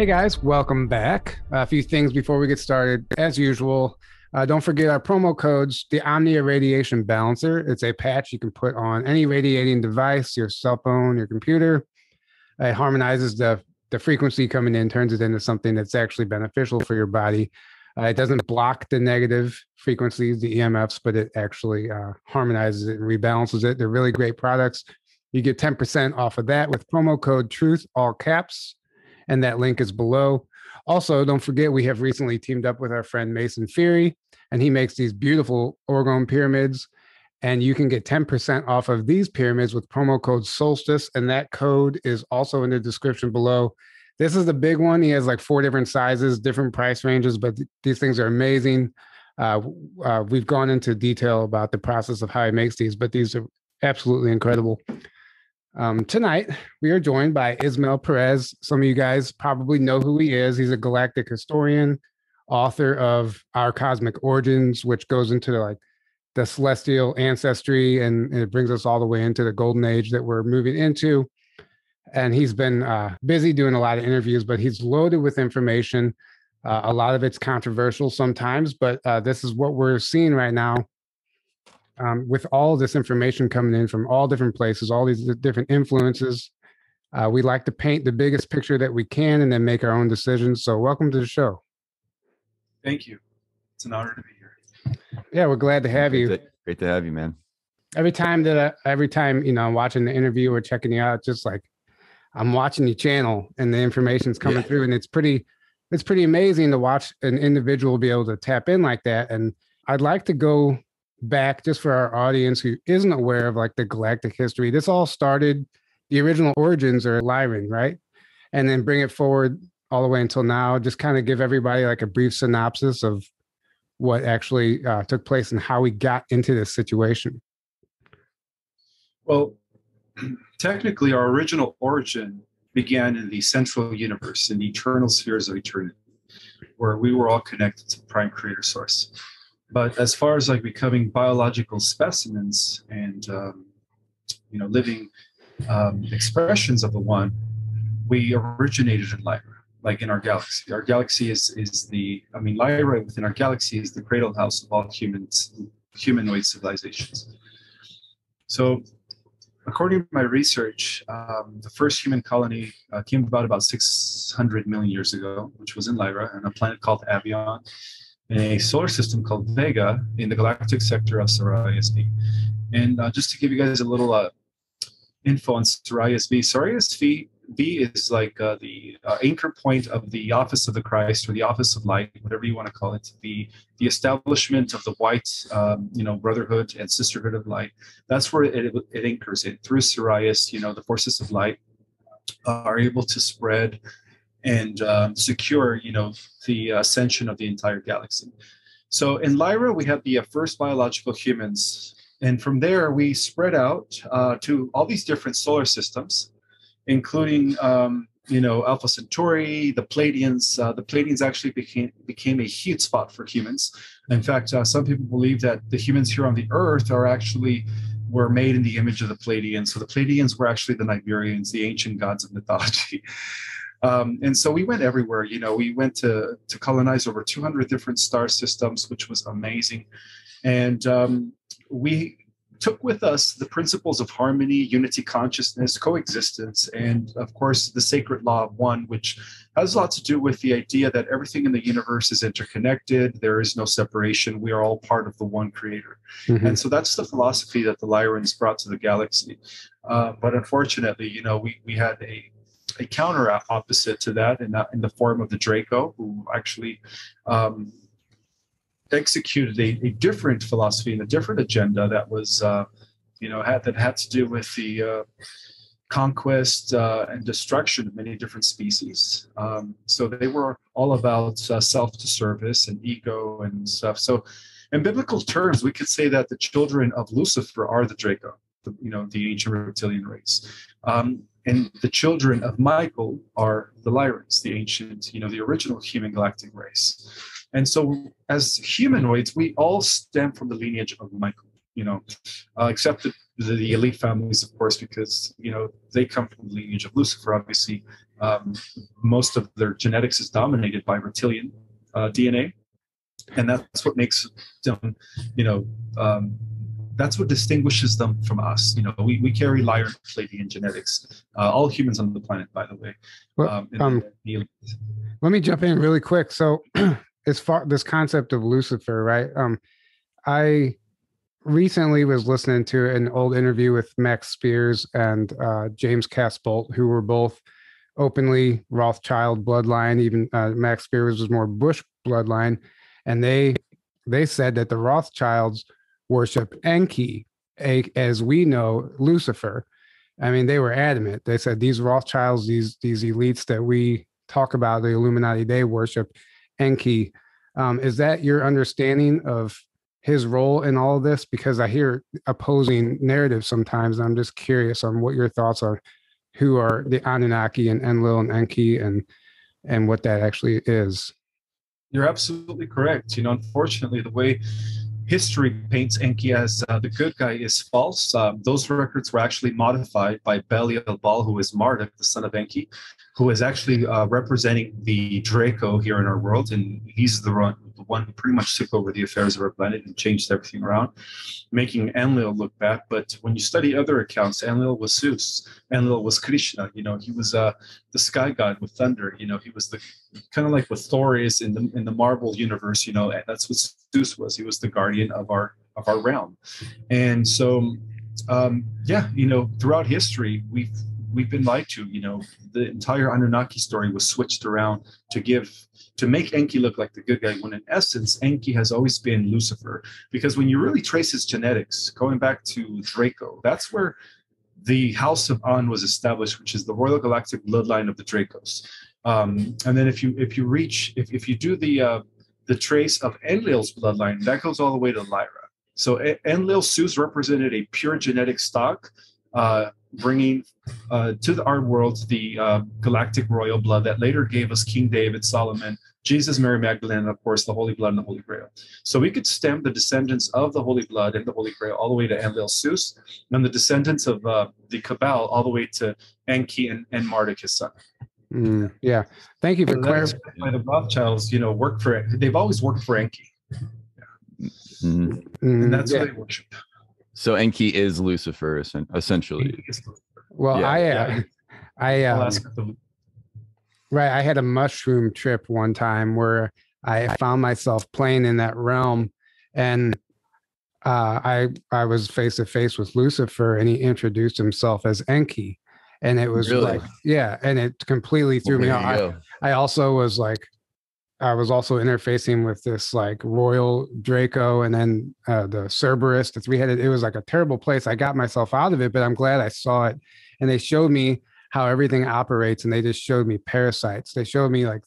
Hey guys, welcome back. a few things before we get started. As usual, uh, don't forget our promo codes the Omnia Radiation Balancer. It's a patch you can put on any radiating device, your cell phone, your computer. It harmonizes the, the frequency coming in, turns it into something that's actually beneficial for your body. Uh, it doesn't block the negative frequencies, the EMFs, but it actually uh, harmonizes it and rebalances it. They're really great products. You get 10% off of that with promo code TRUTH, all caps, and that link is below. Also, don't forget we have recently teamed up with our friend Mason Fury, and he makes these beautiful orgone pyramids. And you can get 10% off of these pyramids with promo code Solstice, and that code is also in the description below. This is the big one. He has like four different sizes, different price ranges, but th- these things are amazing. Uh, uh, we've gone into detail about the process of how he makes these, but these are absolutely incredible. Um, tonight, we are joined by Ismael Perez. Some of you guys probably know who he is. He's a galactic historian, author of Our Cosmic Origins, which goes into like the celestial ancestry and, and, it brings us all the way into the golden age that we're moving into and he's been uh, busy doing a lot of interviews, but he's loaded with information. Uh, a lot of it's controversial sometimes, but uh, this is what we're seeing right now. Um, with all this information coming in from all different places, all these different influences, uh, we like to paint the biggest picture that we can and then make our own decisions. So, welcome to the show. Thank you. It's an honor to be here. Yeah, we're glad to have great you. To, great to have you, man. Every time that I, every time you know I'm watching the interview or checking you out, just like I'm watching your channel and the information's coming yeah. through, and it's pretty it's pretty amazing to watch an individual be able to tap in like that. And I'd like to go back just for our audience who isn't aware of like the galactic history. This all started the original origins are Lyran, right? And then bring it forward all the way until now. Just kind of give everybody like a brief synopsis of what actually uh, took place and how we got into this situation. Well, technically our original origin began in the central universe, in the eternal spheres of eternity, where we were all connected to prime creator source. But as far as like becoming biological specimens and um, you know living um, expressions of the one, we originated in Lyra, like in our galaxy. Our galaxy is is the I mean Lyra within our galaxy is the cradle house of all humans, humanoid civilizations. So according to my research, um, the first human colony uh, came about about 600 million years ago, which was in Lyra, on a planet called Avion, in a solar system called Vega, in the galactic sector of Sirius B. And uh, just to give you guys a little uh, info on Sirius B, Sirius B is like uh, the uh, anchor point of the office of the Christ or the office of light, whatever you want to call it, the the establishment of the white, um, you know, brotherhood and sisterhood of light. That's where it, it anchors it through Sirius. You know, the forces of light are able to spread and um, secure, you know, the ascension of the entire galaxy. So in Lyra, we have the uh, first biological humans, and from there we spread out uh, to all these different solar systems including um, you know Alpha Centauri, the Pleiadians. Uh, the Pleiadians actually became became a heat spot for humans. In fact, uh, some people believe that the humans here on the Earth are actually were made in the image of the Pleiadians. So the Pleiadians were actually the Nibirians, the ancient gods of mythology. Um, and so we went everywhere. You know, we went to to colonize over 200 different star systems, which was amazing. And um, we took with us the principles of harmony, unity consciousness, coexistence, and of course, the sacred law of one, which has a lot to do with the idea that everything in the universe is interconnected. There is no separation. We are all part of the one creator. Mm-hmm. And so that's the philosophy that the Lyrans brought to the galaxy. Uh, but unfortunately, you know, we, we had a a counter opposite to that in, in the form of the Draco, who actually um, executed a, a, different philosophy and a different agenda that was, uh, you know, had that had to do with the uh, conquest uh, and destruction of many different species. Um, so they were all about uh, self-service and ego and stuff. So, in biblical terms, we could say that the children of Lucifer are the Draco, the, you know, the ancient reptilian race. Um, and the children of Michael are the Lyrans, the ancient, you know, the original human galactic race. And so, as humanoids, we all stem from the lineage of Michael, you know, uh, except the, the, elite families, of course, because, you know, they come from the lineage of Lucifer, obviously, um, most of their genetics is dominated by reptilian uh, DNA, and that's what makes them, you know, um, that's what distinguishes them from us. You know, we, we carry Lyran Pleiadian genetics. Uh, all humans on the planet, by the way. Well, um, um the, let me jump in really quick. So, as far this concept of Lucifer, right? Um, I recently was listening to an old interview with Max Spiers and uh, James Casbolt, who were both openly Rothschild bloodline. Even uh, Max Spiers was more Bush bloodline, and they they said that the Rothschilds worship Enki, a, as we know Lucifer. I mean, they were adamant. They said these Rothschilds, these these elites that we talk about, the Illuminati, they worship Enki. Um, is that your understanding of his role in all of this? Because I hear opposing narratives sometimes. I'm just curious on what your thoughts are. Who are the Anunnaki and Enlil and Enki, and and what that actually is? You're absolutely correct. You know, unfortunately, the way history paints Enki as uh, the good guy is false. Um, those records were actually modified by Belial Baal, who is Marduk, the son of Enki, who is actually uh, representing the Draco here in our world, and he's the one, pretty much took over the affairs of our planet and changed everything around, making Enlil look bad. But when you study other accounts, Enlil was Zeus, Enlil was Krishna. You know, he was uh, the sky god with thunder. You know, he was the kind of like what Thor is in the in the Marvel universe. You know, and that's what Zeus was. He was the guardian of our of our realm, and so um, yeah, you know, throughout history, we've we've been lied to. You know, the entire Anunnaki story was switched around to give to make Enki look like the good guy, when in essence Enki has always been Lucifer. Because when you really trace his genetics, going back to Draco, that's where the House of An was established, which is the Royal Galactic bloodline of the Dracos. Um, and then if you if you reach if, if you do the uh, the trace of Enlil's bloodline, that goes all the way to Lyra. So Enlil Zeus represented a pure genetic stock uh, bringing uh, to the, our world the uh, galactic royal blood that later gave us King David, Solomon, Jesus, Mary Magdalene, and of course the Holy Blood and the Holy Grail. So we could stem the descendants of the Holy Blood and the Holy Grail all the way to Enlil Zeus, and the descendants of uh, the Cabal all the way to Enki and, and Marduk, his son. Mm, yeah, thank you for so clarifying. Why the Rothschilds, you know, work for they've always worked for Enki, yeah. mm-hmm. and that's yeah. what they worship. So Enki is Lucifer, essentially. Well, yeah, I, uh, yeah. I, um, right. I had a mushroom trip one time where I found myself playing in that realm, and uh, I I was face to face with Lucifer, and he introduced himself as Enki, and it was really? like, yeah, and it completely threw well, me off. I, I also was like, I was also interfacing with this like Royal Draco and then uh, the Cerberus, the three headed. It was like a terrible place. I got myself out of it, but I'm glad I saw it. And they showed me how everything operates, and they just showed me parasites. They showed me like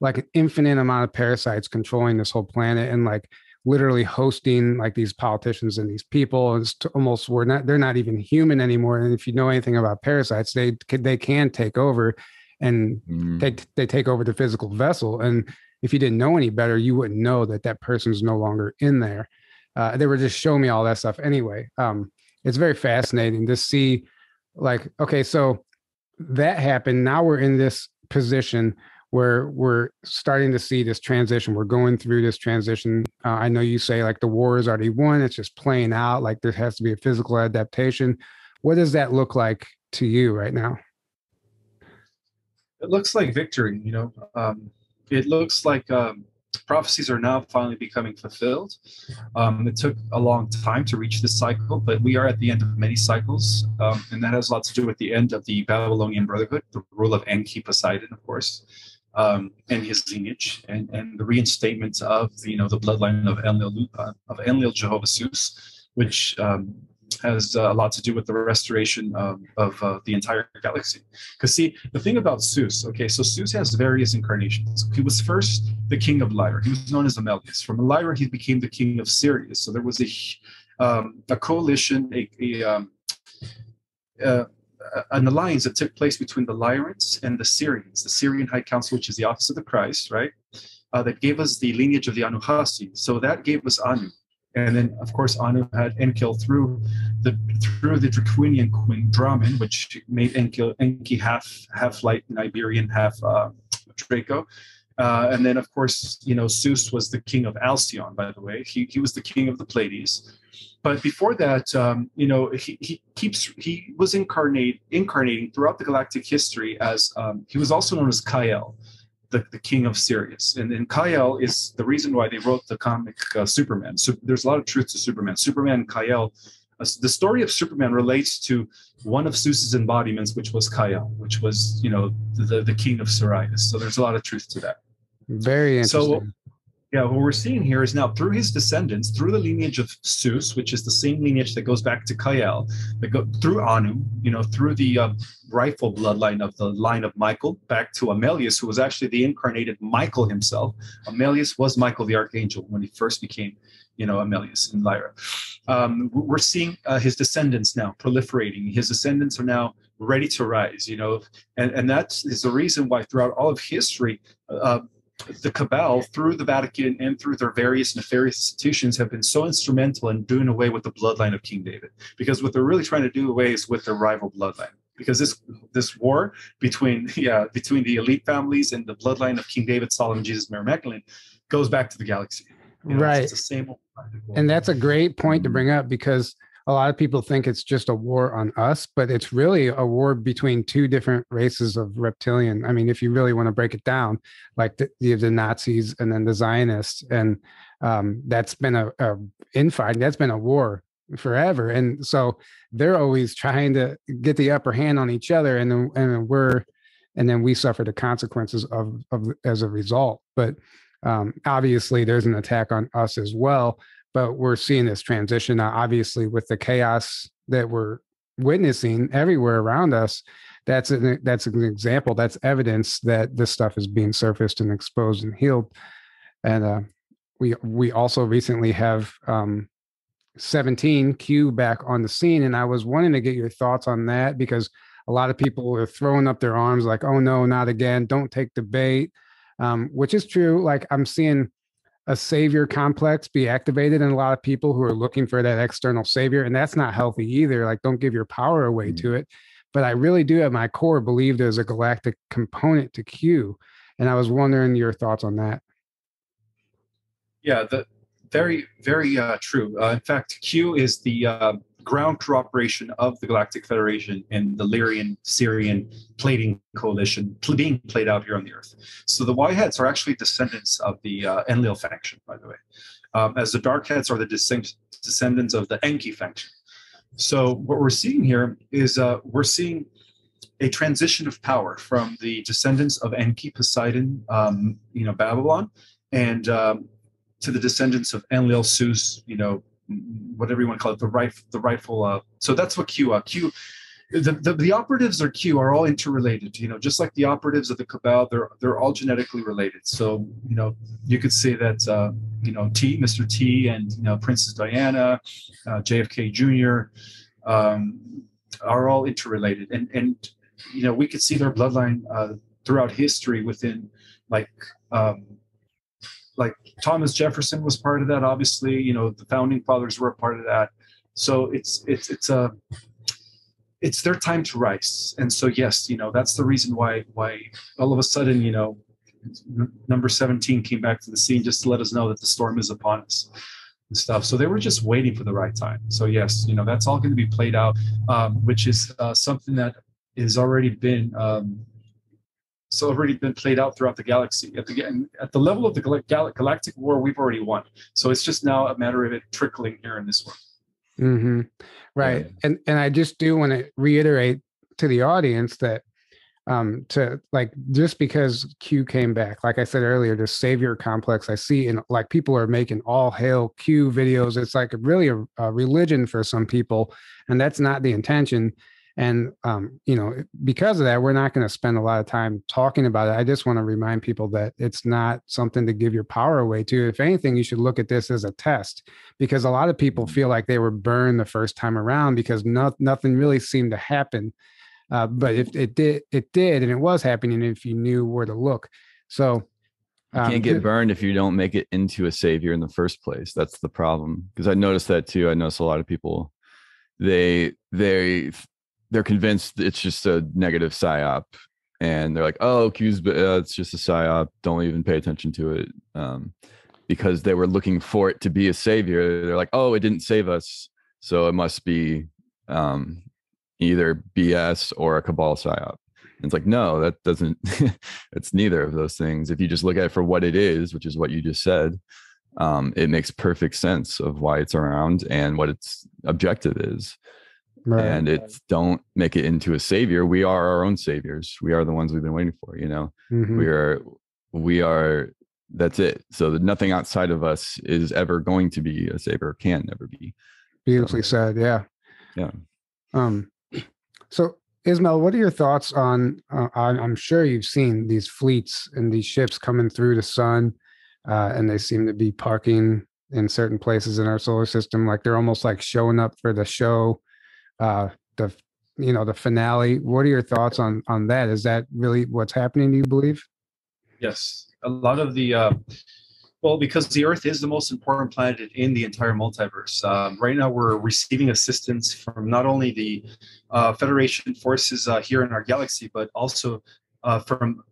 like an infinite amount of parasites controlling this whole planet, and like literally hosting like these politicians and these people. It's almost we're not they're not even human anymore. And if you know anything about parasites, they they can take over and mm. they they take over the physical vessel and if you didn't know any better, you wouldn't know that that person's no longer in there. Uh, they were just showing me all that stuff anyway. Um, it's very fascinating to see, like, okay, so that happened. Now we're in this position where we're starting to see this transition. We're going through this transition. Uh, I know you say like the war is already won, it's just playing out, like there has to be a physical adaptation. What does that look like to you right now? It looks like victory, you know. Um, it looks like um, prophecies are now finally becoming fulfilled. Um, it took a long time to reach this cycle, but we are at the end of many cycles, um, and that has a lot to do with the end of the Babylonian Brotherhood, the rule of Enki Poseidon, of course, um, and his lineage, and, and the reinstatement of you know the bloodline of Enlil uh, of Enlil Jehovah Zeus, which um, has uh, a lot to do with the restoration um, of uh, the entire galaxy. Because see, the thing about Zeus, okay, so Zeus has various incarnations. He was first the king of Lyra. He was known as Amelius. From Lyra, he became the king of Sirius. So there was a, um, a coalition, a, a um, uh, an alliance that took place between the Lyrans and the Sirians, the Sirian High Council, which is the office of the Christ, right? Uh, that gave us the lineage of the Anuhasi. So that gave us Anu. And then, of course, Anu had Enki through the through the Draconian queen Draman, which made Enki, Enki half half light and Iberian, half uh, Draco. Uh, and then, of course, you know, Zeus was the king of Alcyon, by the way. He, he was the king of the Pleiades. But before that, um, you know, he, he keeps he was incarnate incarnating throughout the galactic history as um, he was also known as Kal the, the king of Sirius. And then Kal is the reason why they wrote the comic uh, Superman. So there's a lot of truth to Superman. Superman and. Uh, the story of Superman relates to one of Zeus's embodiments, which was Kal, which was you know the, the king of Sirius. So there's a lot of truth to that. Very interesting. So yeah, what we're seeing here is now through his descendants, through the lineage of Zeus, which is the same lineage that goes back to Kal, that go through Anu, you know, through the uh, rightful bloodline of the line of Michael, back to Amelius, who was actually the incarnated Michael himself. Amelius was Michael the archangel when he first became, you know, Amelius in Lyra. Um, we're seeing uh, his descendants now proliferating. His descendants are now ready to rise, you know, and and that is the reason why throughout all of history. Uh, the cabal through the Vatican and through their various nefarious institutions have been so instrumental in doing away with the bloodline of King David. Because what they're really trying to do away is with their rival bloodline. Because this this war between yeah between the elite families and the bloodline of King David, Solomon, Jesus, Mary Magdalene goes back to the galaxy. You know, right. It's the same. And that's a great point to mm-hmm. bring up because a lot of people think it's just a war on us, but it's really a war between two different races of reptilian. I mean, if you really want to break it down, like the, the, Nazis and then the Zionists, and um, that's been a, a infighting. That's been a war forever, and so they're always trying to get the upper hand on each other, and then, and we're and then we suffer the consequences of of as a result. But um, obviously, there's an attack on us as well but we're seeing this transition now obviously with the chaos that we're witnessing everywhere around us that's an that's an example that's evidence that this stuff is being surfaced and exposed and healed. And uh, we we also recently have um, 17 q back on the scene and i was wanting to get your thoughts on that because a lot of people are throwing up their arms like oh no not again. Don't take the bait. Um, which is true like i'm seeing a savior complex be activated in a lot of people who are looking for that external savior and that's not healthy either like don't give your power away mm-hmm. to it. But i really do at my core believe there's a galactic component to q and i was wondering your thoughts on that. Yeah the very very uh, true. Uh, in fact q is the uh, ground cooperation of the Galactic Federation and the Lyrian Sirian Pleiadian coalition being played out here on the Earth. So the White Hats are actually descendants of the uh, Enlil faction, by the way, um, as the Dark Hats are the descendants of the Enki faction. So what we're seeing here is uh, we're seeing a transition of power from the descendants of Enki, Poseidon, um, you know, Babylon, and um, to the descendants of Enlil, Zeus, you know, whatever you want to call it, the right, the rightful. Uh, so that's what Q. Uh, Q. The, the, the operatives are Q are all interrelated. You know, just like the operatives of the cabal, they're they're all genetically related. So you know, you could say that uh, you know T, Mr. T, and you know Princess Diana, uh, JFK Jr. Um, are all interrelated, and and you know we could see their bloodline uh, throughout history within like um, like Thomas Jefferson was part of that. Obviously, you know the founding fathers were a part of that. So it's it's it's a it's their time to rise. And so yes, you know that's the reason why why all of a sudden you know number 17 came back to the scene just to let us know that the storm is upon us and stuff. So they were just waiting for the right time. So yes, you know that's all going to be played out, um, which is uh, something that has already been um, so already been played out throughout the galaxy. At the at the level of the gal- galactic war, we've already won. So it's just now a matter of it trickling here in this world. Mm-hmm. Right, yeah. and and I just do want to reiterate to the audience that um to like just because q came back like i said earlier the savior complex i see in like people are making all hail q videos it's like really a, a religion for some people and that's not the intention and um, you know, because of that, we're not going to spend a lot of time talking about it. I just want to remind people that it's not something to give your power away to. If anything, you should look at this as a test, because a lot of people feel like they were burned the first time around because no, nothing really seemed to happen. Uh, but if it did, it did, and it was happening if you knew where to look. So You Um, can't get burned if you don't make it into a savior in the first place. That's the problem. Because I noticed that too. I noticed a lot of people they they they're convinced it's just a negative psyop, and they're like, "Oh, Q's, uh, it's just a psyop. Don't even pay attention to it." Um, because they were looking for it to be a savior. They're like, "Oh, it didn't save us, so it must be um, either BS or a cabal psyop." And it's like, no, that doesn't. it's neither of those things. If you just look at it for what it is, which is what you just said, um, it makes perfect sense of why it's around and what its objective is. Right. And it's don't make it into a savior. We are our own saviors. We are the ones we've been waiting for. You know, Mhm. we are, we are. That's it. So that nothing outside of us is ever going to be a savior. or Can never be. Beautifully said. Yeah. Yeah. Um, so Ismael, what are your thoughts on? Uh, I'm I'm sure you've seen these fleets and these ships coming through the sun, uh, and they seem to be parking in certain places in our solar system. Like they're almost like showing up for the show, uh, the you know the finale. What are your thoughts on on that? Is that really what's happening? Do you believe? Yes, a lot of the uh, well, because the Earth is the most important planet in the entire multiverse. Um, right now, we're receiving assistance from not only the uh, Federation forces uh, here in our galaxy, but also uh, from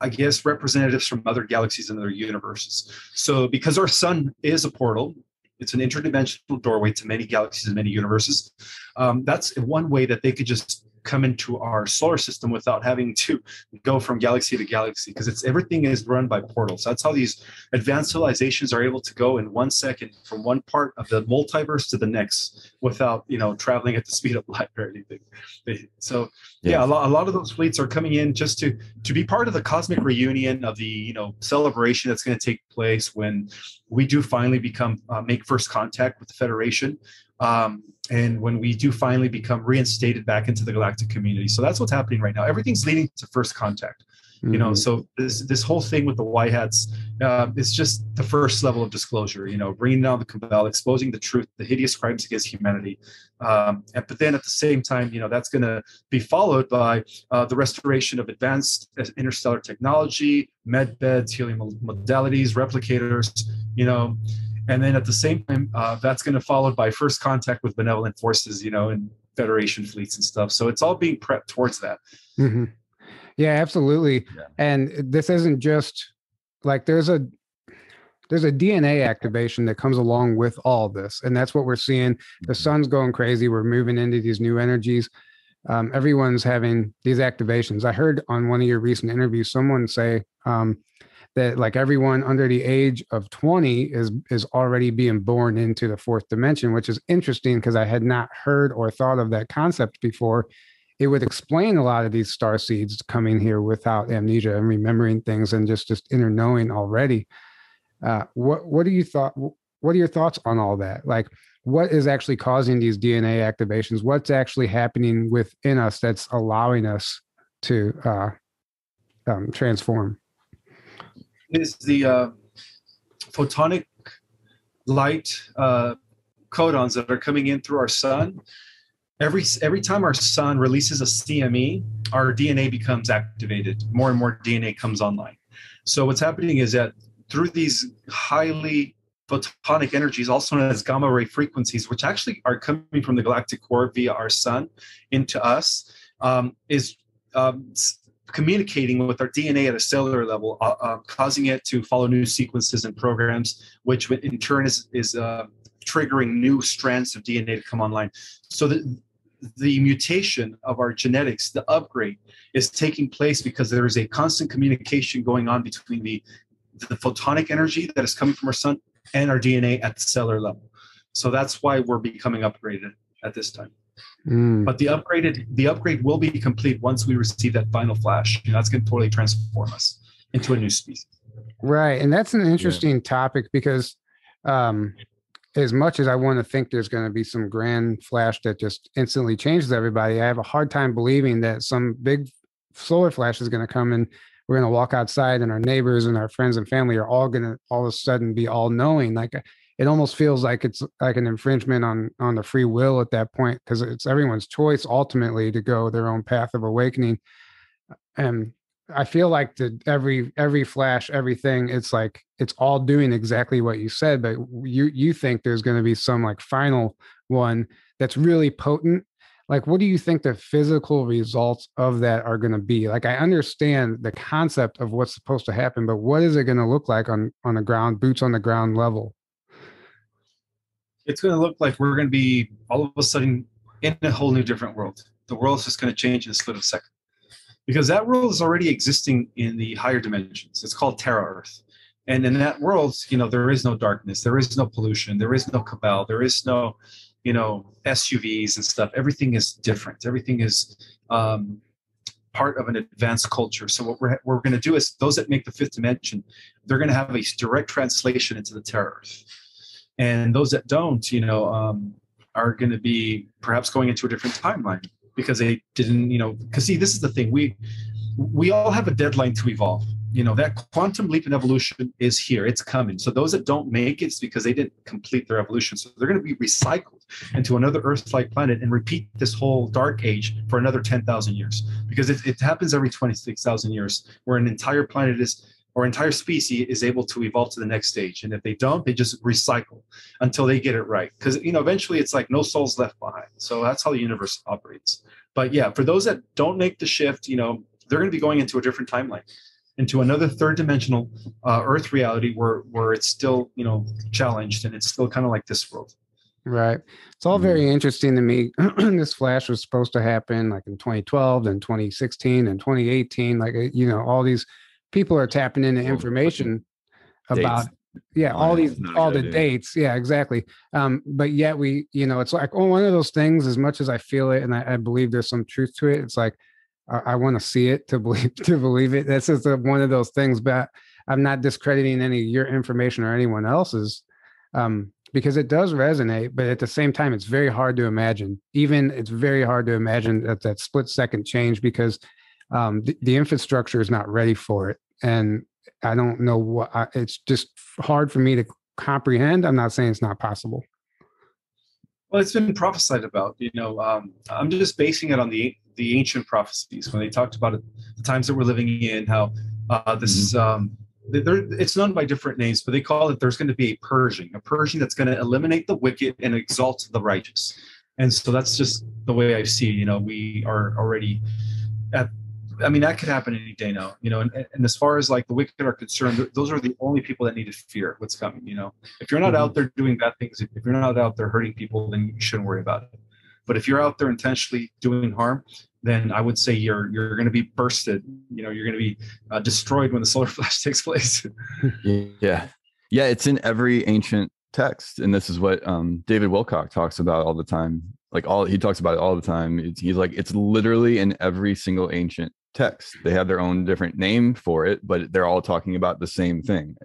I guess representatives from other galaxies and other universes. So, because our sun is a portal, it's an interdimensional doorway to many galaxies and many universes. Um, that's one way that they could just come into our solar system without having to go from galaxy to galaxy because it's everything is run by portals. That's how these advanced civilizations are able to go in one second from one part of the multiverse to the next without you know traveling at the speed of light or anything. So yeah, yeah. a, lot, a lot of those fleets are coming in just to to be part of the cosmic reunion of the you know celebration that's going to take place when we do finally become uh, make first contact with the federation um, and when we do finally become reinstated back into the galactic community. So that's what's happening right now. Everything's leading to first contact mm-hmm. you know so this this whole thing with the white hats uh, is just the first level of disclosure you know bringing down the cabal exposing the truth the hideous crimes against humanity. Um, and, but then at the same time you know that's going to be followed by uh, the restoration of advanced interstellar technology med beds healing modalities replicators you know and then at the same time uh, that's going to followed by first contact with benevolent forces you know and federation fleets and stuff. So it's all being prepped towards that. Mm-hmm. yeah absolutely. Yeah. and this isn't just like there's a there's a dna activation that comes along with all this and that's what we're seeing. The sun's going crazy. We're moving into these new energies. Um, everyone's having these activations. I heard on one of your recent interviews someone say um, that like everyone under the age of 20 is is already being born into the fourth dimension which is interesting because i had not heard or thought of that concept before. It would explain a lot of these star seeds coming here without amnesia and remembering things and just just inner knowing already. Uh, what what do you thought what are your thoughts on all that? Like what is actually causing these dna activations? What's actually happening within us that's allowing us to uh, um, transform is the uh, photonic light uh, codons that are coming in through our sun. Every every time our sun releases a CME, our DNA becomes activated. More and more DNA comes online. So what's happening is that through these highly photonic energies, also known as gamma ray frequencies, which actually are coming from the galactic core via our sun into us, um, is um, communicating with our DNA at a cellular level, uh, uh, causing it to follow new sequences and programs, which in turn is is uh, triggering new strands of DNA to come online. So the the mutation of our genetics, the upgrade, is taking place because there is a constant communication going on between the the photonic energy that is coming from our sun and our DNA at the cellular level. So that's why we're becoming upgraded at this time. Mm. But the upgraded the upgrade will be complete once we receive that final flash. And that's going to totally transform us into a new species. Right. And that's an interesting topic because um as much as I want to think there's going to be some grand flash that just instantly changes everybody, I have a hard time believing that some big solar flash is going to come and we're going to walk outside and our neighbors and our friends and family are all going to all of a sudden be all knowing. Like it almost feels like it's like an infringement on on the free will at that point because it's everyone's choice ultimately to go their own path of awakening and I feel like the every every flash, everything, it's like it's all doing exactly what you said, but you you think there's going to be some like final one that's really potent. Like, what do you think the physical results of that are going to be? Like, I understand the concept of what's supposed to happen, but what is it going to look like on on the ground, boots on the ground level? It's going to look like we're going to be all of a sudden in a whole new different world. The world's just going to change in a split of a second because that world is already existing in the higher dimensions. It's called Terra Earth. And in that world, you know, there is no darkness, there is no pollution, there is no cabal, there is no, you know, SUVs and stuff. Everything is different. Everything is um, part of an advanced culture. So what we're, we're going to do is those that make the fifth dimension, they're going to have a direct translation into the Terra Earth. And those that don't, you know, um, are going to be perhaps going into a different timeline because they didn't, you know, because see, this is the thing. We we all have a deadline to evolve. You know, that quantum leap in evolution is here. It's coming. So those that don't make it, it's because they didn't complete their evolution. So they're going to be recycled into another Earth-like planet and repeat this whole dark age for another 10,000 years. Because it, it happens every 26,000 years where an entire planet is or entire species is able to evolve to the next stage. And if they don't, they just recycle until they get it right. Because you know, eventually it's like no souls left behind. So that's how the universe operates. But yeah, for those that don't make the shift, you know, they're going to be going into a different timeline, into another third dimensional uh, Earth reality where where it's still you know challenged and it's still kind of like this world. Right. It's all very mm-hmm. interesting to me. this flash was supposed to happen like in 2012, then 2016, and 2018. Like uh, you know, all these people are tapping into information about dates. yeah all these all the idea. dates yeah exactly um but yet we you know it's like oh one of those things as much as i feel it and i, I believe there's some truth to it it's like i, I want to see it to believe to believe it that's just a, one of those things but i'm not discrediting any of your information or anyone else's um because it does resonate but at the same time it's very hard to imagine even it's very hard to imagine that that split second change because um, the, the, infrastructure is not ready for it. And I don't know what I, it's just hard for me to comprehend. I'm not saying it's not possible. Well, it's been prophesied about. You know, um, I'm just basing it on the the ancient prophecies when they talked about it, the times that we're living in. How uh, this mm-hmm. um, it's known by different names, but they call it. There's going to be a purging, a purging that's going to eliminate the wicked and exalt the righteous. And so that's just the way I see. You know, we are already at I mean, that could happen any day now, you know. And, and as far as like the wicked are concerned, those are the only people that need to fear what's coming. You know, if you're not mm-hmm. out there doing bad things, if you're not out there hurting people, then you shouldn't worry about it. But if you're out there intentionally doing harm, then I would say you're you're going to be bursted. You know, you're going to be uh, destroyed when the solar flash takes place. yeah, yeah, it's in every ancient text, and this is what um, David Wilcock talks about all the time. Like all he talks about it all the time. It's, he's like it's literally in every single ancient text. They have their own different name for it, but they're all talking about the same thing.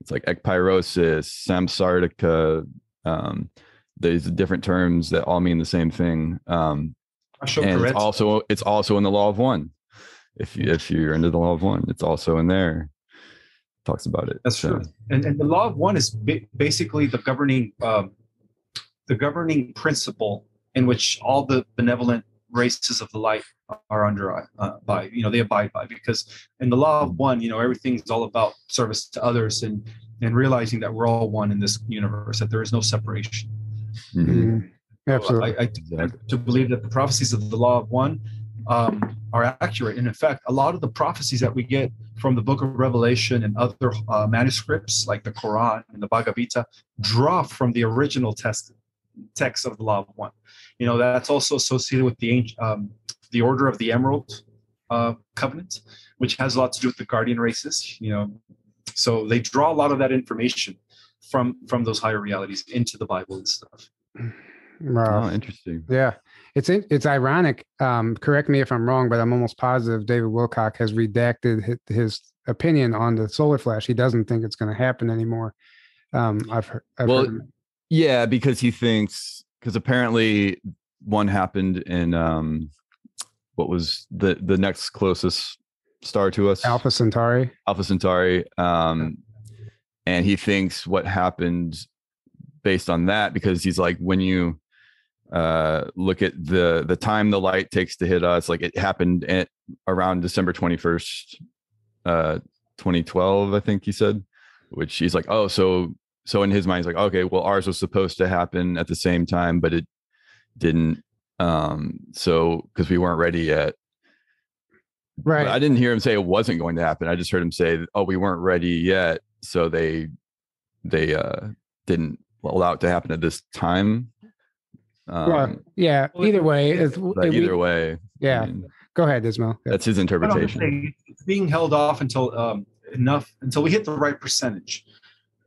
It's like ekpyrosis, samsartika. Um, there's different terms that all mean the same thing. Um, and it's also it's also in the law of one. If you if you're into the law of one, it's also in there. Talks about it. That's so. true. And, and the law of one is basically the governing um, the governing principle in which all the benevolent races of the light are under uh, by you know they abide by because in the law of one you know everything's all about service to others and and realizing that we're all one in this universe that there is no separation. Mm-hmm. absolutely. I, I, to believe that the prophecies of the law of one um, are accurate. And in fact a lot of the prophecies that we get from the book of revelation and other uh, manuscripts like the quran and the bhagavad gita draw from the original text text of the law of one. You know, that's also associated with the um, the Order of the Emerald uh, Covenant, which has a lot to do with the guardian races. You know, so they draw a lot of that information from from those higher realities into the Bible and stuff. Wow, oh, interesting. Yeah, it's it's ironic. Um, correct me if I'm wrong, but I'm almost positive David Wilcock has redacted his, his opinion on the solar flash. He doesn't think it's going to happen anymore. Um, I've heard. I've well, heard yeah, because he thinks because apparently one happened in um what was the the next closest star to us alpha centauri alpha centauri um and he thinks what happened based on that because he's like when you uh, look at the the time the light takes to hit us. Like it happened at around December twenty first, uh, twenty twelve. I think he said, which he's like, oh, so so in his mind, he's like, okay, well, ours was supposed to happen at the same time, but it didn't. Um, so because we weren't ready yet. Right. But I didn't hear him say it wasn't going to happen. I just heard him say, "Oh, we weren't ready yet," so they they uh didn't allow it to happen at this time. Um, well, yeah. Either way, it's, but it- we- either way, I yeah. mean, Go ahead, Ismael. Yeah. that's his I don't know, interpretation. It's being held off until um, enough until we hit the right percentage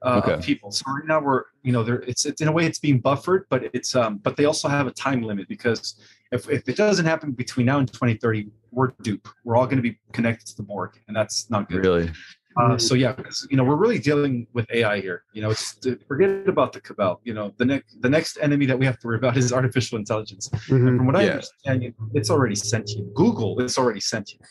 uh, Okay. of people. So right now we're you know there it's, it's in a way it's being buffered, but it's um but they also have a time limit because if, if it doesn't happen between now and 2030, we're dupe. We're all going to be connected to the Borg, and that's not good. Really, Uh, so yeah, because you know we're really dealing with AI here. You know, it's forget about the cabal. You know, the next the next enemy that we have to worry about is artificial intelligence. Mhm. And from what I understand, it's already sentient. Google, it's already sentient.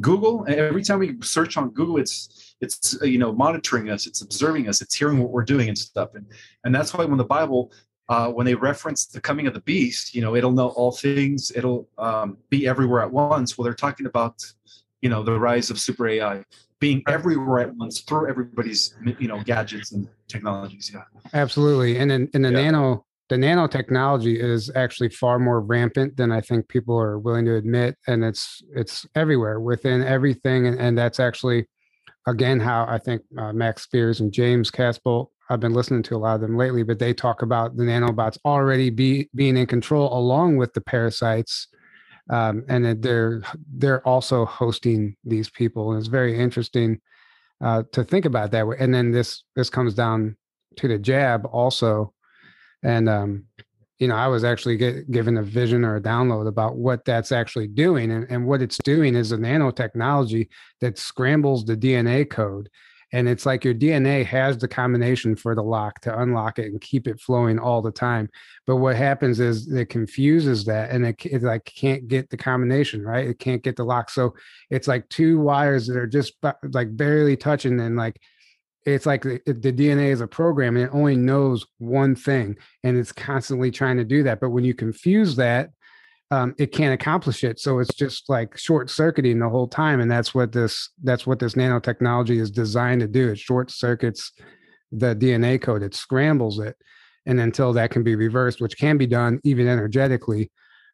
Google, every time we search on Google, it's it's uh, you know monitoring us, it's observing us, it's hearing what we're doing and stuff. And and that's why when the Bible, uh, when they reference the coming of the beast, you know, it'll know all things, it'll um, be everywhere at once. Well, they're talking about you know the rise of super AI being everywhere at once through everybody's you know gadgets and technologies. Yeah. Absolutely. And then in the Yeah. nano, the nanotechnology is actually far more rampant than I think people are willing to admit. And it's it's everywhere within everything. And, and that's actually again how I think uh, Max Spiers and James Casbolt. I've been listening to a lot of them lately, but they talk about the nanobots already be being in control along with the parasites. Um, and they're they're also hosting these people. And it's very interesting uh, to think about that. And then this this comes down to the jab also and um you know i was actually get, given a vision or a download about what that's actually doing and, and what it's doing is a nanotechnology that scrambles the dna code. And it's like your dna has the combination for the lock to unlock it and keep it flowing all the time. But what happens is it confuses that and it, it like can't get the combination right? It can't get the lock. So it's like two wires that are just like barely touching and like it's like the, the DNA is a program and it only knows one thing and it's constantly trying to do that. But when you confuse that, um, it can't accomplish it. So it's just like short circuiting the whole time. And that's what this that's what this nanotechnology is designed to do. It short circuits the DNA code, it scrambles it. And until that can be reversed, which can be done even energetically,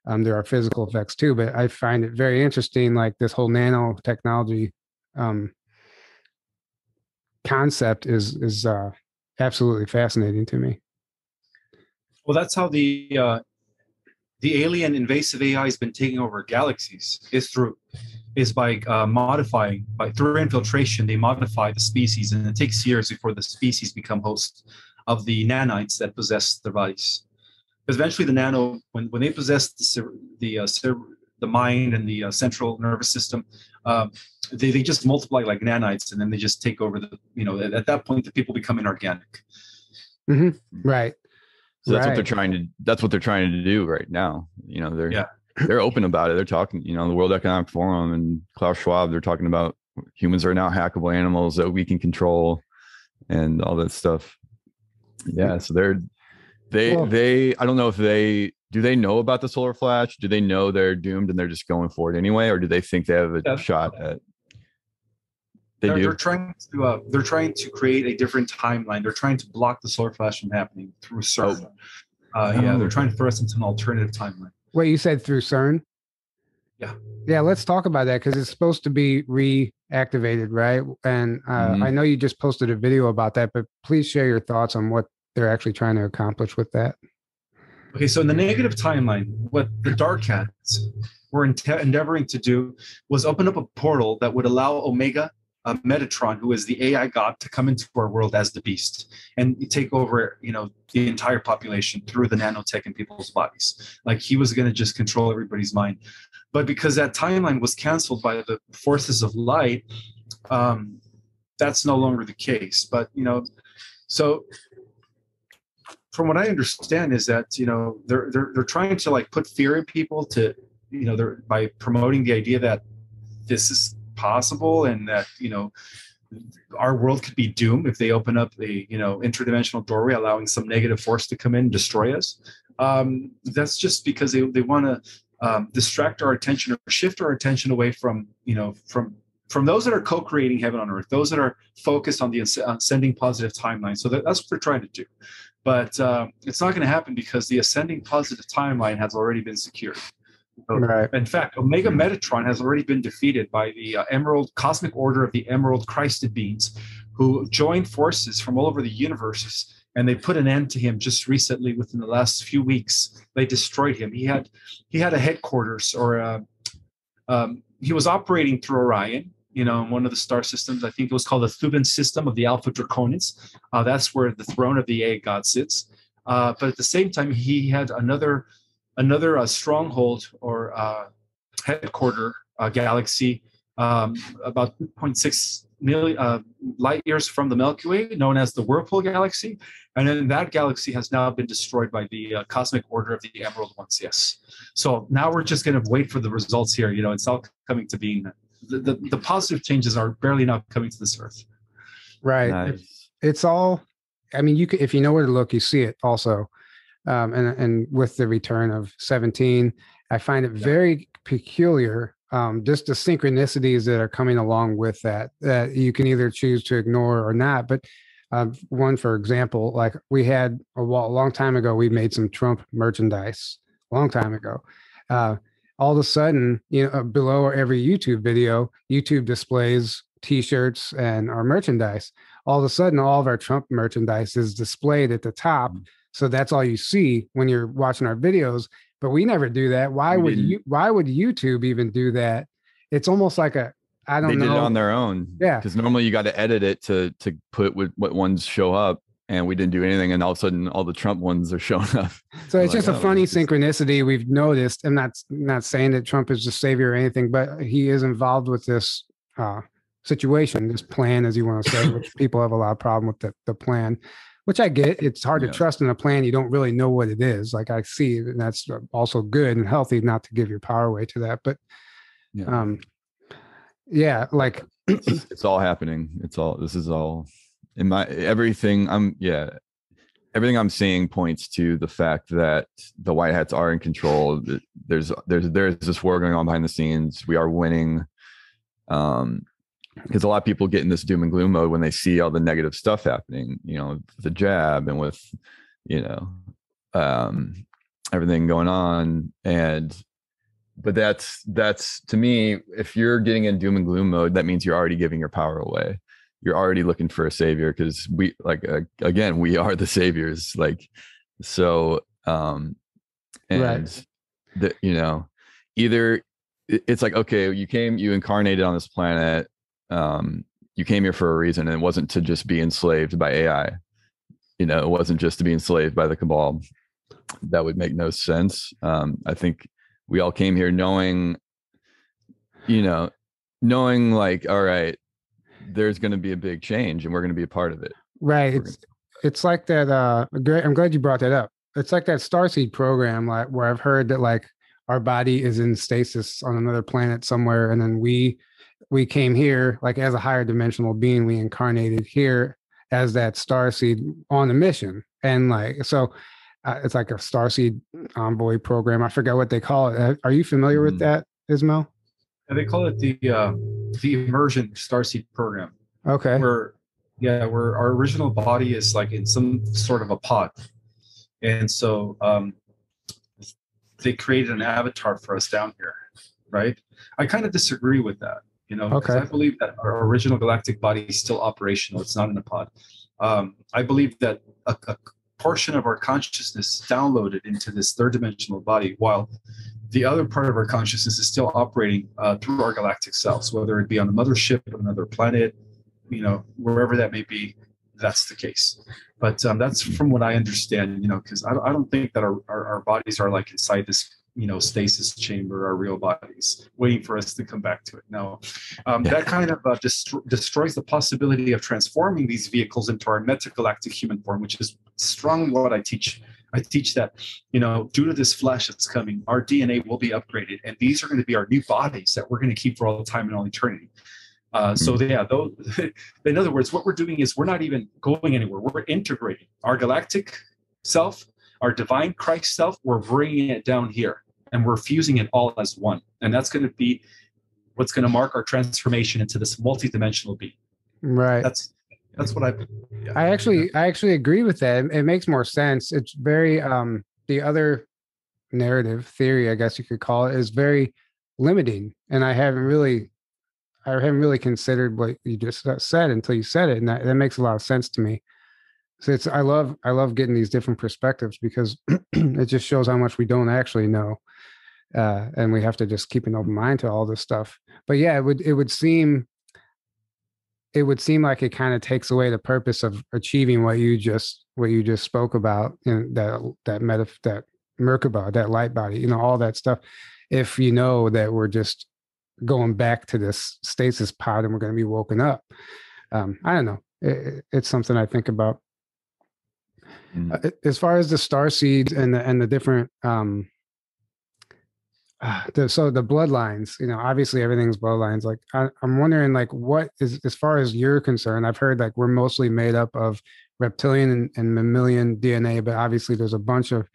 um, there are physical effects too. But I find it very interesting, like this whole nanotechnology um, concept is is uh, absolutely fascinating to me. Well, that's how the uh, the alien invasive AI has been taking over galaxies. Is through is by uh, modifying by through infiltration. They modify the species, and it takes years before the species become hosts of the nanites that possess their bodies. Eventually, the nano when when they possess the the uh, the mind and the uh, central nervous system, um, they, they just multiply like nanites, and then they just take over the you know at, at that point the people become inorganic. mm-hmm. Right. So that's what they're trying to. That's what they're trying to do right now. You know, they're Yeah. they're open about it. They're talking. You know, the World Economic Forum and Klaus Schwab. They're talking about humans are now hackable animals that we can control, and all that stuff. Yeah. So they're they Well- they. I don't know if they do. They know about the solar flash. Do they know they're doomed and they're just going for it anyway, or do they think they have a Yeah. shot at? They they're, do. they're trying to uh, they're trying to create a different timeline. They're trying to block the solar flash from happening through CERN. Uh, yeah, Oh. they're trying to throw us into an alternative timeline. Wait, you said through CERN? Yeah. Yeah, let's talk about that because it's supposed to be reactivated, right? And uh, Mhm. I know you just posted a video about that, but please share your thoughts on what they're actually trying to accomplish with that. Okay, so in the negative timeline, what the Dark Hats were endeavoring to do was open up a portal that would allow Omega, uh, Metatron, who is the AI god, to come into our world as the Beast and take over, you know, the entire population through the nanotech in people's bodies. Like he was going to just control everybody's mind. But because that timeline was canceled by the forces of light, um, that's no longer the case. But you know, so from what I understand is that you know they're they're they're trying to like put fear in people to you know they're by promoting the idea that this is possible and that you know our world could be doomed if they open up a you know interdimensional doorway allowing some negative force to come in and destroy us. Um, that's just because they, they want to um, distract our attention or shift our attention away from you know from from those that are co-creating heaven on earth those that are focused on the ascending positive timeline. So that, that's what they're trying to do but uh, it's not going to happen because the ascending positive timeline has already been secured Right. In fact, Omega Metatron has already been defeated by the uh, Emerald Cosmic Order of the Emerald Christed Beings, who joined forces from all over the universe, and they put an end to him just recently. Within the last few weeks, they destroyed him. He had he had a headquarters, or a, uh, um, he was operating through Orion. You know, in one of the star systems, I think it was called the Thuban system of the Alpha Draconis. Uh, that's where the throne of the A God sits. Uh, but at the same time, he had another another uh, stronghold or uh, headquarter uh, galaxy um, about 2.6 million uh, light years from the Milky Way, known as the Whirlpool Galaxy. And then that galaxy has now been destroyed by the uh, cosmic order of the Emerald Ones. Yes. So now we're just going to wait for the results here. You know, it's all coming to being. The, the, the positive changes are barely now coming to this earth. Right. Nice. It's all, I mean, you can, if you know where to look, you see it also um, and and with the return of 17 i find it very peculiar um, just the synchronicities that are coming along with that that you can either choose to ignore or not but uh, one for example like we had a, a, long time ago we made some trump merchandise a long time ago uh, all of a sudden you know below every youtube video youtube displays t-shirts and our merchandise all of a sudden all of our trump merchandise is displayed at the top mm-hmm so that's all you see when you're watching our videos. But we never do that. Why we would didn't. you? Why would YouTube even do that? It's almost like a I don't they know. did it on their own. Yeah. Because normally you got to edit it to to put what, what ones show up. And we didn't do anything, and all of a sudden, all the Trump ones are showing up. So it's like, just a oh, funny synchronicity we've noticed. I'm not not saying that Trump is the savior or anything, but he is involved with this uh, situation, this plan, as you want to say, which people have a lot of problem with the, the plan which I get. It's hard yeah. to trust in a plan you don't really know what it is. Like I see, and that's also good and healthy not to give your power away to that. But yeah, um, yeah, like it's, it's all happening. It's all. This is all in my everything. I'm yeah. Everything I'm seeing points to the fact that the white hats are in control. There's there's there's this war going on behind the scenes. We are winning. Um, because a lot of people get in this doom and gloom mode when they see all the negative stuff happening you know the jab and with you know um everything going on and but that's that's to me if you're getting in doom and gloom mode that means you're already giving your power away you're already looking for a savior because we like uh, again we are the saviors like so um and right. the you know either it's like okay you came you incarnated on this planet um, you came here for a reason and it wasn't to just be enslaved by ai you know it wasn't just to be enslaved by the cabal. That would make no sense. Um, i think we all came here knowing you know knowing like all right there's going to be a big change and we're going to be a part of it. Right it's it's like that uh i'm glad you brought that up. It's like that starseed program like where i've heard that like our body is in stasis on another planet somewhere and then we we came here like as a higher dimensional being we incarnated here as that star seed on a mission and like so uh, it's like a star seed envoy program i forget what they call it. Uh, are you familiar mm. with that Ismael they call it the uh, the immersion starseed program okay where yeah where our original body is like in some sort of a pod and so um they created an avatar for us down here right i kind of disagree with that you know, okay. I believe that our original galactic body is still operational. It's not in a pod. Um, I believe that a, a portion of our consciousness downloaded into this third dimensional body, while the other part of our consciousness is still operating uh, through our galactic selves, whether it be on a mothership, or another planet, you know, wherever that may be. That's the case. But um, that's from what I understand, you know, because I, I, don't think that our, our, our bodies are like inside this you know stasis chamber our real bodies waiting for us to come back to it no um, yeah. that kind of uh, dest- destroys the possibility of transforming these vehicles into our metagalactic human form which is strong what i teach i teach that you know due to this flesh that's coming our dna will be upgraded and these are going to be our new bodies that we're going to keep for all the time and all eternity Uh, so hmm. yeah, those, in other words, what we're doing is we're not even going anywhere. We're integrating our galactic self, our divine Christ self. We're bringing it down here, and we're fusing it all as one. And that's going to be what's going to mark our transformation into this multidimensional being. Right. That's that's what I. Yeah. I actually I actually agree with that. It makes more sense. It's very um the other narrative theory, I guess you could call it, is very limiting, and I haven't really I haven't really considered what you just said until you said it, and that, that makes a lot of sense to me. So it's I love I love getting these different perspectives because it just shows how much we don't actually know, uh, and we have to just keep an open mind to all this stuff. But yeah, it would it would seem it would seem like it kind of takes away the purpose of achieving what you just what you just spoke about in that that meta that Merkaba, that light body, you know, all that stuff. If you know that we're just going back to this stasis pod and we're going to be woken up. Um, I don't know. It, it's something I think about. Mm. Uh, as far as the star seeds and the and the different um, uh, the, so the bloodlines, you know, obviously everything's bloodlines. Like I, I'm wondering, like, what is as far as you're concerned? I've heard like we're mostly made up of reptilian and, and mammalian DNA, but obviously there's a bunch of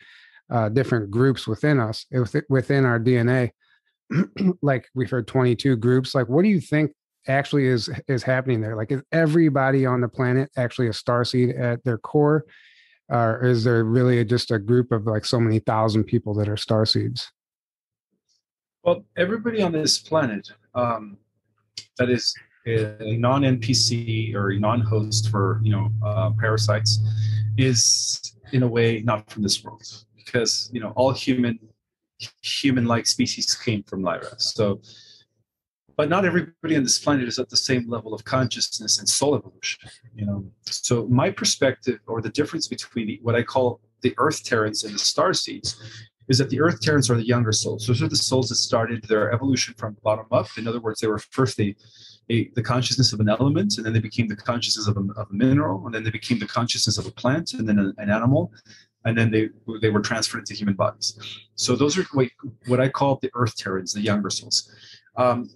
uh, different groups within us within our DNA. like we've heard 22 groups like what do you think actually is is happening there like is everybody on the planet actually a star seed at their core or is there really just a group of like so many thousand people that are star seeds well everybody on this planet um, that is a non-npc or a non-host for you know uh, parasites is in a way not from this world because you know all human human-like species came from Lyra. So, but not everybody on this planet is at the same level of consciousness and soul evolution. You know, so my perspective, or the difference between what I call the Earth Terrans and the Star Seeds, is that the Earth Terrans are the younger souls. Those are the souls that started their evolution from bottom up. In other words, they were first the a, the consciousness of an element, and then they became the consciousness of a, of a, mineral, and then they became the consciousness of a plant, and then a, an animal, and then they they were transferred into human bodies. So those are what, what I call the earth terrans, the younger souls. Um,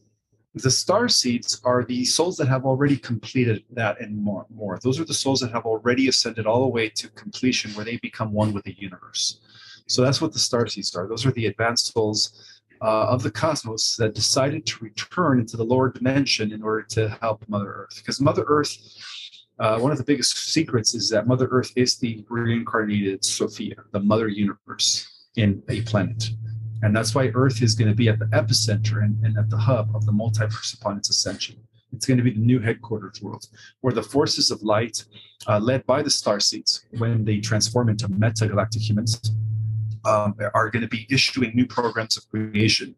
the star seeds are the souls that have already completed that and more, more. Those are the souls that have already ascended all the way to completion, where they become one with the universe. So that's what the star seeds are. Those are the advanced souls uh, of the cosmos that decided to return into the lower dimension in order to help Mother Earth. Because Mother Earth uh, one of the biggest secrets is that Mother Earth is the reincarnated Sophia, the mother universe in a planet. And that's why Earth is going to be at the epicenter and, and at the hub of the multiverse upon its ascension. It's going to be the new headquarters world, where the forces of light, uh, led by the star seeds, when they transform into meta-galactic humans, um, are going to be issuing new programs of creation,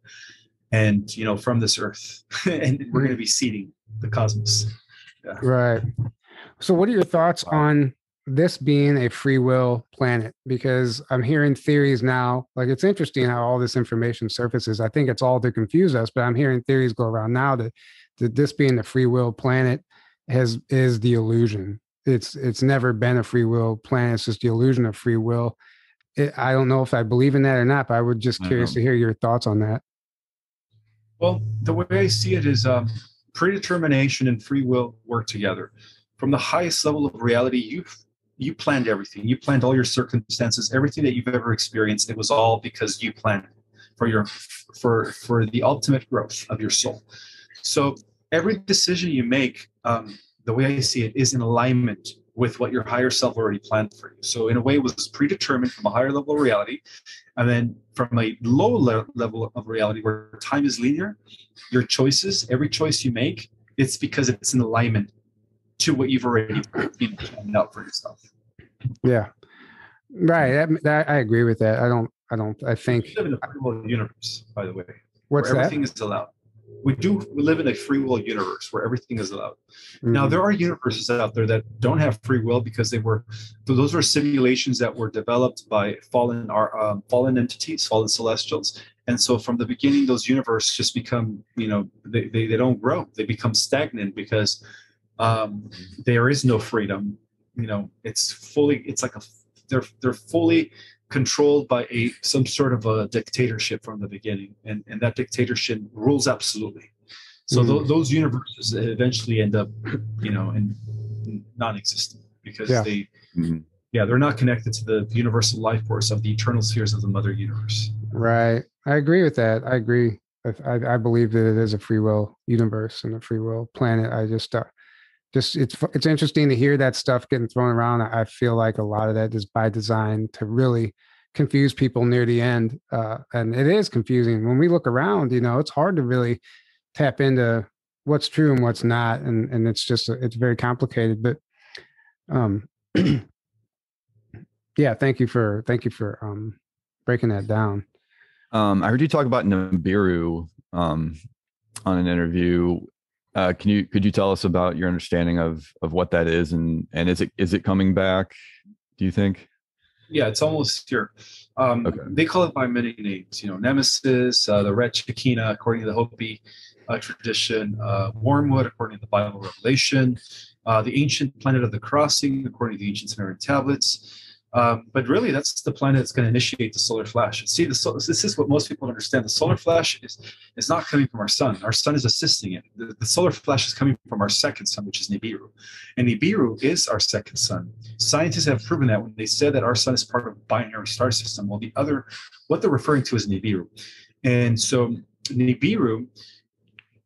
and you know from this Earth, and we're going to be seeding the cosmos. Yeah. Right. So, what are your thoughts on this being a free will planet? Because I'm hearing theories now. Like, it's interesting how all this information surfaces. I think it's all to confuse us, but I'm hearing theories go around now that, that this being a free will planet has is the illusion. It's it's never been a free will planet. It's just the illusion of free will. It, I don't know if I believe in that or not, but I would just curious to hear your thoughts on that. Well, the way I see it is um, predetermination and free will work together from the highest level of reality, you you planned everything. You planned all your circumstances, everything that you've ever experienced. It was all because you planned for your for for the ultimate growth of your soul. So every decision you make, um, the way I see it, is in alignment with what your higher self already planned for you. So in a way, it was predetermined from a higher level of reality, and then from a low le- level of reality where time is linear, your choices, every choice you make, it's because it's in alignment to what you've already planned out for yourself. Yeah, right. That, that, I agree with that. I don't. I don't. I think we live in a will universe, by the way. What's where everything is allowed. We do we live in a free will universe where everything is allowed. Mm-hmm. Now there are universes out there that don't have free will because they were those were simulations that were developed by fallen our um, fallen entities, fallen celestials, and so from the beginning those universes just become you know they, they, they don't grow they become stagnant because um, there is no freedom you know it's fully it's like a they're they're fully controlled by a some sort of a dictatorship from the beginning and and that dictatorship rules absolutely So Mm. tho- those universes eventually end up, you know, in non-existent because Yeah. they, Mhm. yeah, they're not connected to the universal life force of the eternal spheres of the mother universe. Right. I agree with that. I agree. I, I, I believe that it is a free will universe and a free will planet. I just, uh, just it's it's interesting to hear that stuff getting thrown around. I feel like a lot of that is by design to really confuse people near the end, uh, and it is confusing when we look around. You know, it's hard to really tap into what's true and what's not, and and it's just it's very complicated. But, um, yeah, thank you for thank you for um breaking that down. Um, I heard you talk about Nibiru um, on an interview. Uh, can you could you tell us about your understanding of of what that is and and is it is it coming back? Do you think? Yeah, it's almost here. Um, Okay. They call it by many names. You know, Nemesis, uh, the Red Shekinah, according to the Hopi uh, tradition, uh, Wormwood, according to the Bible Revelation, uh, the ancient planet of the crossing, according to the ancient Sumerian tablets. Um, but really, that's the planet that's going to initiate the solar flash. See, sol- this is what most people understand. The solar flash is is not coming from our sun. Our sun is assisting it. The, the solar flash is coming from our second sun, which is Nibiru, and Nibiru is our second sun. Scientists have proven that when they said that our sun is part of a binary star system. Well, the other, what they're referring to is Nibiru, and so Nibiru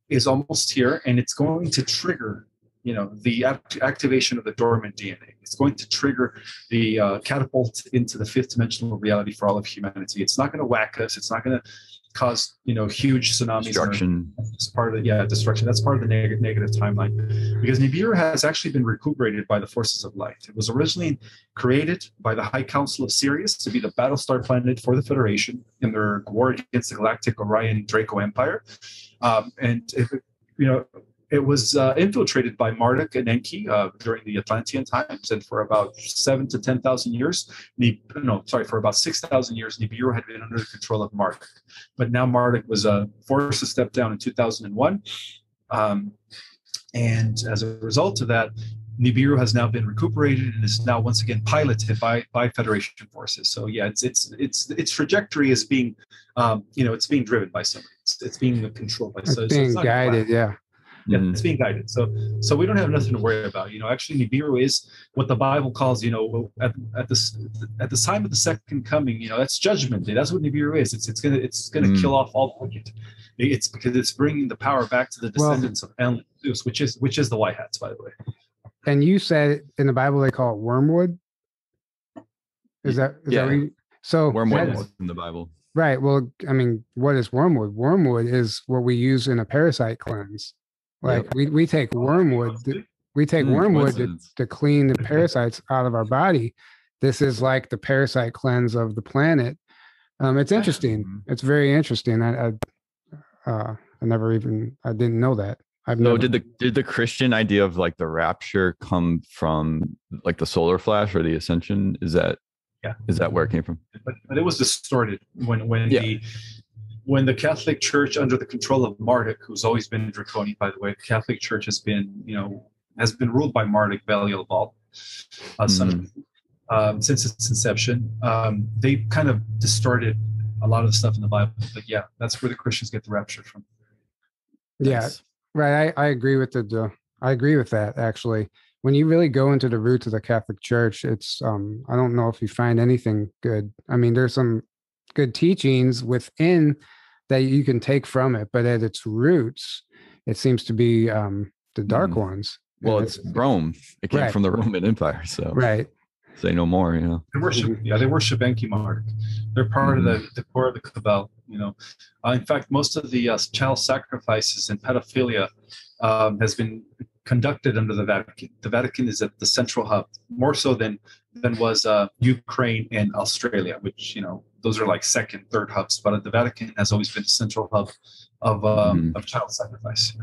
is almost here, and it's going to trigger, you know, the act- activation of the dormant DNA. It's going to trigger the uh, catapult into the fifth dimensional reality for all of humanity. It's not going to whack us. It's not going to cause, you know, huge tsunamis. Destruction. it's part of the yeah destruction. That's part of the neg- negative timeline because Nibiru has actually been recuperated by the forces of light. It was originally created by the High Council of Sirius to be the battlestar planet for the Federation in their war against the Galactic Orion Draco Empire, um, and it, you know. It was uh, infiltrated by Marduk and Enki uh, during the Atlantean times, and for about seven to ten thousand years, Ni- no, sorry, for about six thousand years, Nibiru had been under the control of Marduk but now Marduk was uh, forced to step down in 2001. Um, and as a result of that, Nibiru has now been recuperated and is now once again piloted by by Federation forces. So yeah, it's it's it's its trajectory is being, um, you know, it's being driven by somebody. It's, it's being controlled by It's so, so being it's not guided. Yeah. Yeah, Mhm. it's being guided. So, so we don't have nothing to worry about. You know, actually, Nibiru is what the Bible calls. You know, at at this at the time of the second coming. You know, that's judgment day. That's what Nibiru is. It's it's gonna it's gonna Mm. kill off all the wicked. It's because it's bringing the power back to the Well- descendants of Enlil, Zeus, which is which is the White Hats, by the way. And you said in the Bible they call it wormwood. Is that is Yeah. that what you, so? Wormwood that- is in the Bible. Right. Well, I mean, what is wormwood? Wormwood is what we use in a parasite cleanse. Like Yep. we, we take wormwood, to- we take Mm, wormwood to, to clean the parasites out of our body. This is like the parasite cleanse of the planet. Um, it's interesting. Mhm. It's very interesting. I, I, uh, I never even, I didn't know that. I've So never, did the did the Christian idea of like the rapture come from like the solar flash or the ascension? Is that Yeah. Is that where it came from? but, but it was distorted when when Yeah. the when the Catholic Church under the control of Marduk, who's always been draconian, by the way, the Catholic Church has been you know has been ruled by Marduk Belial Baal, uh, son um, since its inception. Um, they kind of distorted a lot of the stuff in the Bible, but yeah, that's where the Christians get the rapture from. yeah. Right. I, I agree with the, the I agree with that actually. When you really go into the roots of the Catholic Church, it's um I don't know if you find anything good. I mean, there's some good teachings within that you can take from it, but at its roots, it seems to be um the dark Mhm. ones. Well, it's Rome. It came Right. from the Roman Empire. So right. say no more. You know. They worship, yeah, they worship Enki Marduk. They're part of the, the core of the Cabal. You know, uh, in fact, most of the uh, child sacrifices and pedophilia um, has been conducted under the Vatican. The Vatican is at the central hub, more so than than was uh, Ukraine and Australia, which you know those are like second, third hubs. But the Vatican has always been the central hub of um, of child sacrifice.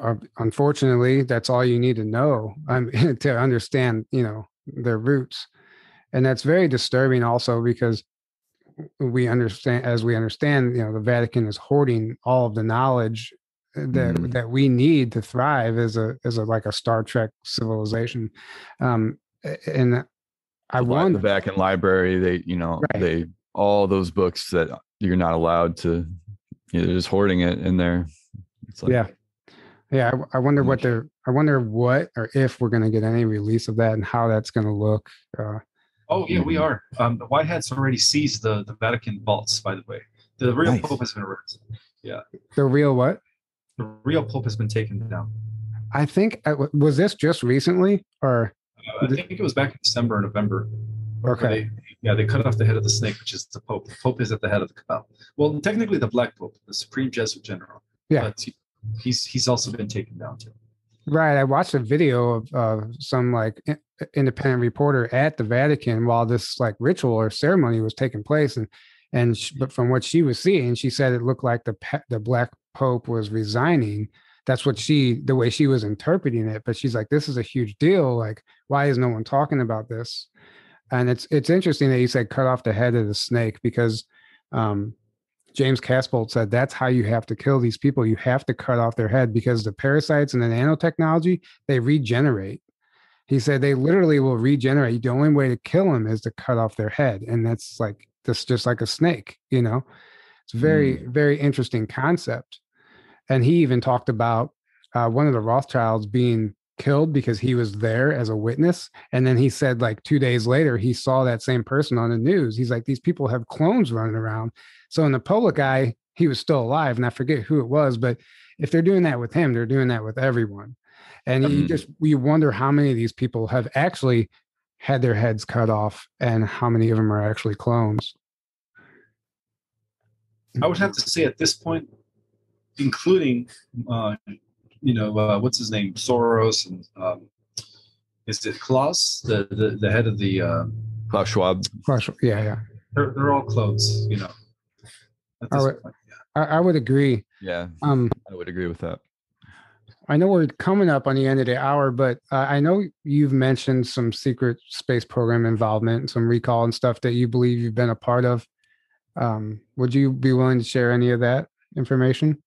Uh, unfortunately, that's all you need to know um, to understand, you know, their roots. And that's very disturbing also because we understand as we understand, you know, the Vatican is hoarding all of the knowledge uh, that Mhm. that we need to thrive as a as a like a Star Trek civilization. Um and I the, li- wonder the Vatican Library. They, you know, Right. they all those books that you're not allowed to. You know, they're just hoarding it in there. It's like, yeah Yeah, I, I wonder what they're. I wonder what or if we're going to get any release of that and how that's going to look. Uh, oh yeah, we are. Um, the White Hats already seized the the Vatican vaults. By the way, the real Nice. Pope has been arrested. Yeah the real what? The real Pope has been taken down. I think uh, was this just recently or Uh, I think it was back in December or November. where Okay. They, yeah, they cut off the head of the snake, which is the Pope. The Pope is at the head of the cabal. Well, technically, the Black Pope, the Supreme Jesuit General. Yeah. But he- he's he's also been taken down too. right? I watched a video of uh, some like independent reporter at the Vatican while this like ritual or ceremony was taking place, and and sh- but from what she was seeing, she said it looked like the the Black Pope was resigning. That's what she the way she was interpreting it. But she's like, this is a huge deal. Like, why is no one talking about this? And it's it's interesting that you said cut off the head of the snake because um, James Casbolt said that's how you have to kill these people. You have to cut off their head because the parasites and the nanotechnology they regenerate. He said they literally will regenerate. The only way to kill them is to cut off their head, and that's like that's just like a snake. You know, it's very very interesting concept. And he even talked about uh, one of the Rothschilds being killed because he was there as a witness. And then he said, like two days later, he saw that same person on the news. He's like, these people have clones running around. So in the public eye, he was still alive. And I forget who it was, but if they're doing that with him, they're doing that with everyone. And you Mhm. just, you wonder how many of these people have actually had their heads cut off and how many of them are actually clones. I would have to say at this point, including, uh, you know, uh, what's his name, Soros, and um, is it Klaus, the, the the head of the? Uh, Klaus Schwab. Gosh, Yeah, yeah. they're they're all clones, you know. At this All right. point. I, I would agree. Yeah, Um, I would agree with that. I know we're coming up on the end of the hour, but uh, I know you've mentioned some secret space program involvement some recall and stuff that you believe you've been a part of. Um, would you be willing to share any of that information?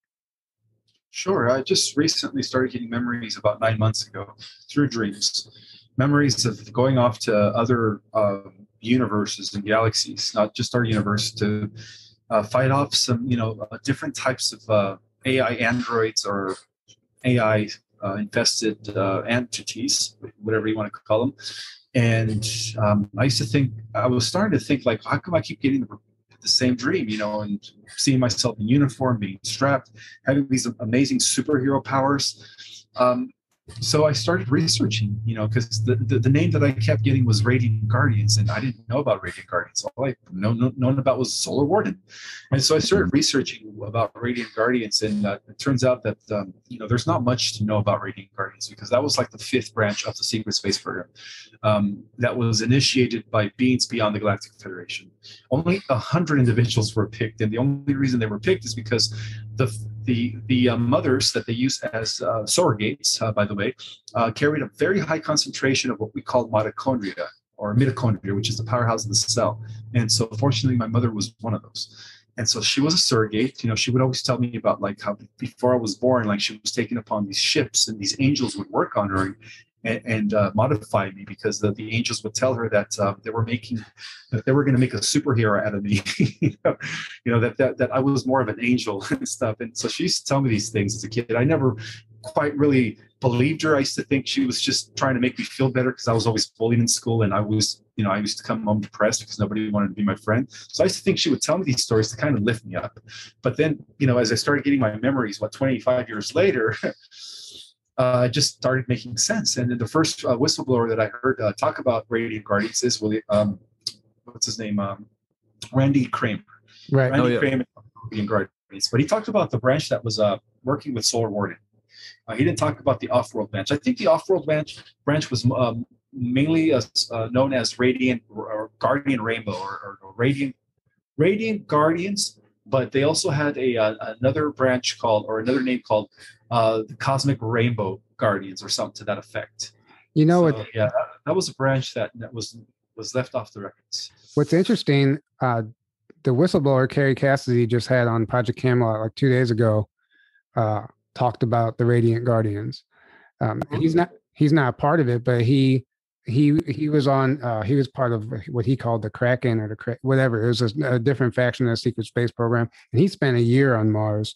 Sure. I just recently started getting memories about nine months ago through dreams. Memories of going off to other uh, universes and galaxies, not just our universe, to uh, fight off some, you know, uh, different types of uh, AI androids or AI uh, infested uh, entities, whatever you want to call them. And um, I used to think, I was starting to think, like, how come I keep getting the, the same dream, you know, and seeing myself in uniform, being strapped, having these amazing superhero powers. Um, so I started researching, you know, because the, the, the name that I kept getting was Radiant Guardians, and I didn't know about Radiant Guardians. All I know, know, known about was Solar Warden. And so I started researching about Radiant Guardians, and uh, it turns out that, um, you know, there's not much to know about Radiant Guardians because that was like the fifth branch of the Secret Space Program um, that was initiated by beings beyond the Galactic Federation. Only a hundred individuals were picked, and the only reason they were picked is because the the the uh, mothers that they use as uh, surrogates, uh, by the way, uh, carried a very high concentration of what we call mitochondria or mitochondria, which is the powerhouse of the cell. And so, fortunately, my mother was one of those. And so she was a surrogate. You know, she would always tell me about like how before I was born, like she was taken upon these ships, and these angels would work on her and uh, modify me because the, the angels would tell her that uh, they were making that they were going to make a superhero out of me you, know, you know that, that that i was more of an angel and stuff. And so she used to tell me these things as a kid. I never quite really believed her. I used to think she was just trying to make me feel better because i was always bullied in school and i was you know i used to come home depressed because nobody wanted to be my friend. So i used to think she would tell me these stories to kind of lift me up. But then you know as i started getting my memories what 25 years later uh, just started making sense. And then the first uh, whistleblower that I heard uh, talk about Radiant Guardians is William, um, what's his name? Um, Randy Cramer. Right. Randy Oh, yeah. Cramer, Radiant Guardians. But he talked about the branch that was uh, working with Solar Warden. Uh, he didn't talk about the off-world branch. I think the off-world branch branch was um, mainly uh, uh, known as Radiant or Guardian Rainbow or, or Radiant Radiant Guardians. But they also had a uh, another branch called or another name called uh, the Cosmic Rainbow Guardians or something to that effect. You know So, what? yeah, that, that was a branch that, that was was left off the records. What's interesting? Uh, the whistleblower Kerry Cassidy just had on Project Camelot like two days ago. Uh, talked about the Radiant Guardians. Um, he's not he's not a part of it, but he he he was on uh, he was part of what he called the Kraken or the Kra- whatever. It was a, a different faction of the secret space program, and he spent a year on Mars.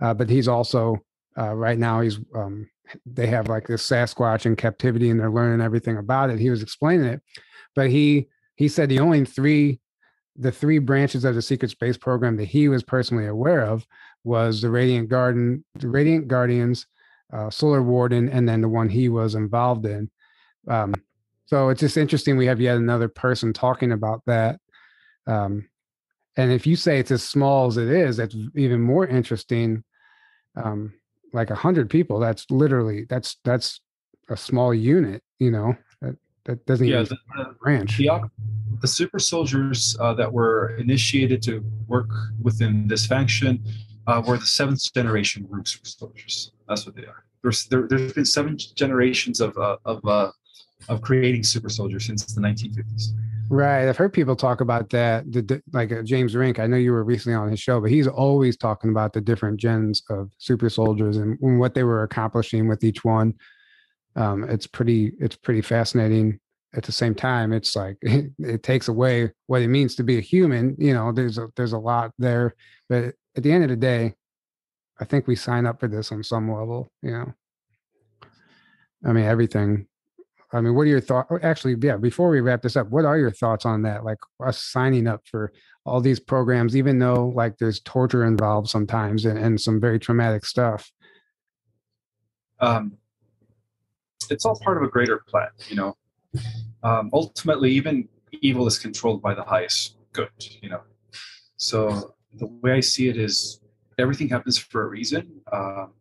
Uh, but he's also uh, right now he's um, they have like this Sasquatch in captivity and they're learning everything about it. He was explaining it, but he he said the only three the three branches of the secret space program that he was personally aware of was the Radiant Garden, the Radiant Guardians, uh, Solar Warden, and then the one he was involved in. Um, so it's just interesting. We have yet another person talking about that. Um, and if you say it's as small as it is, that's even more interesting. Um, like a hundred people, that's literally that's that's a small unit. You know that that doesn't Yeah, even the, branch. the, the super soldiers uh, that were initiated to work within this faction uh, were the seventh generation root super soldiers. That's what they are. There's there, there's been seven generations of uh, of uh, of creating super soldiers since the 1950s. Right. I've heard people talk about that. The, the- like uh, James Rink, I know you were recently on his show, but he's always talking about the different gens of super soldiers and, and what they were accomplishing with each one. Um, it's pretty, it's pretty fascinating. At the same time, it's like it, takes away what it means to be a human. You know, there's a there's a lot there, but at the end of the day, I think we sign up for this on some level. You know, I mean everything I mean, what are your thoughts? Actually, yeah, before we wrap this up, what are your thoughts on that? Like us signing up for all these programs, even though like there's torture involved sometimes and, and some very traumatic stuff. um, it's all part of a greater plan, you know. Um, ultimately, even evil is controlled by the highest good, you know. So the way I see it is, everything happens for a reason. Um,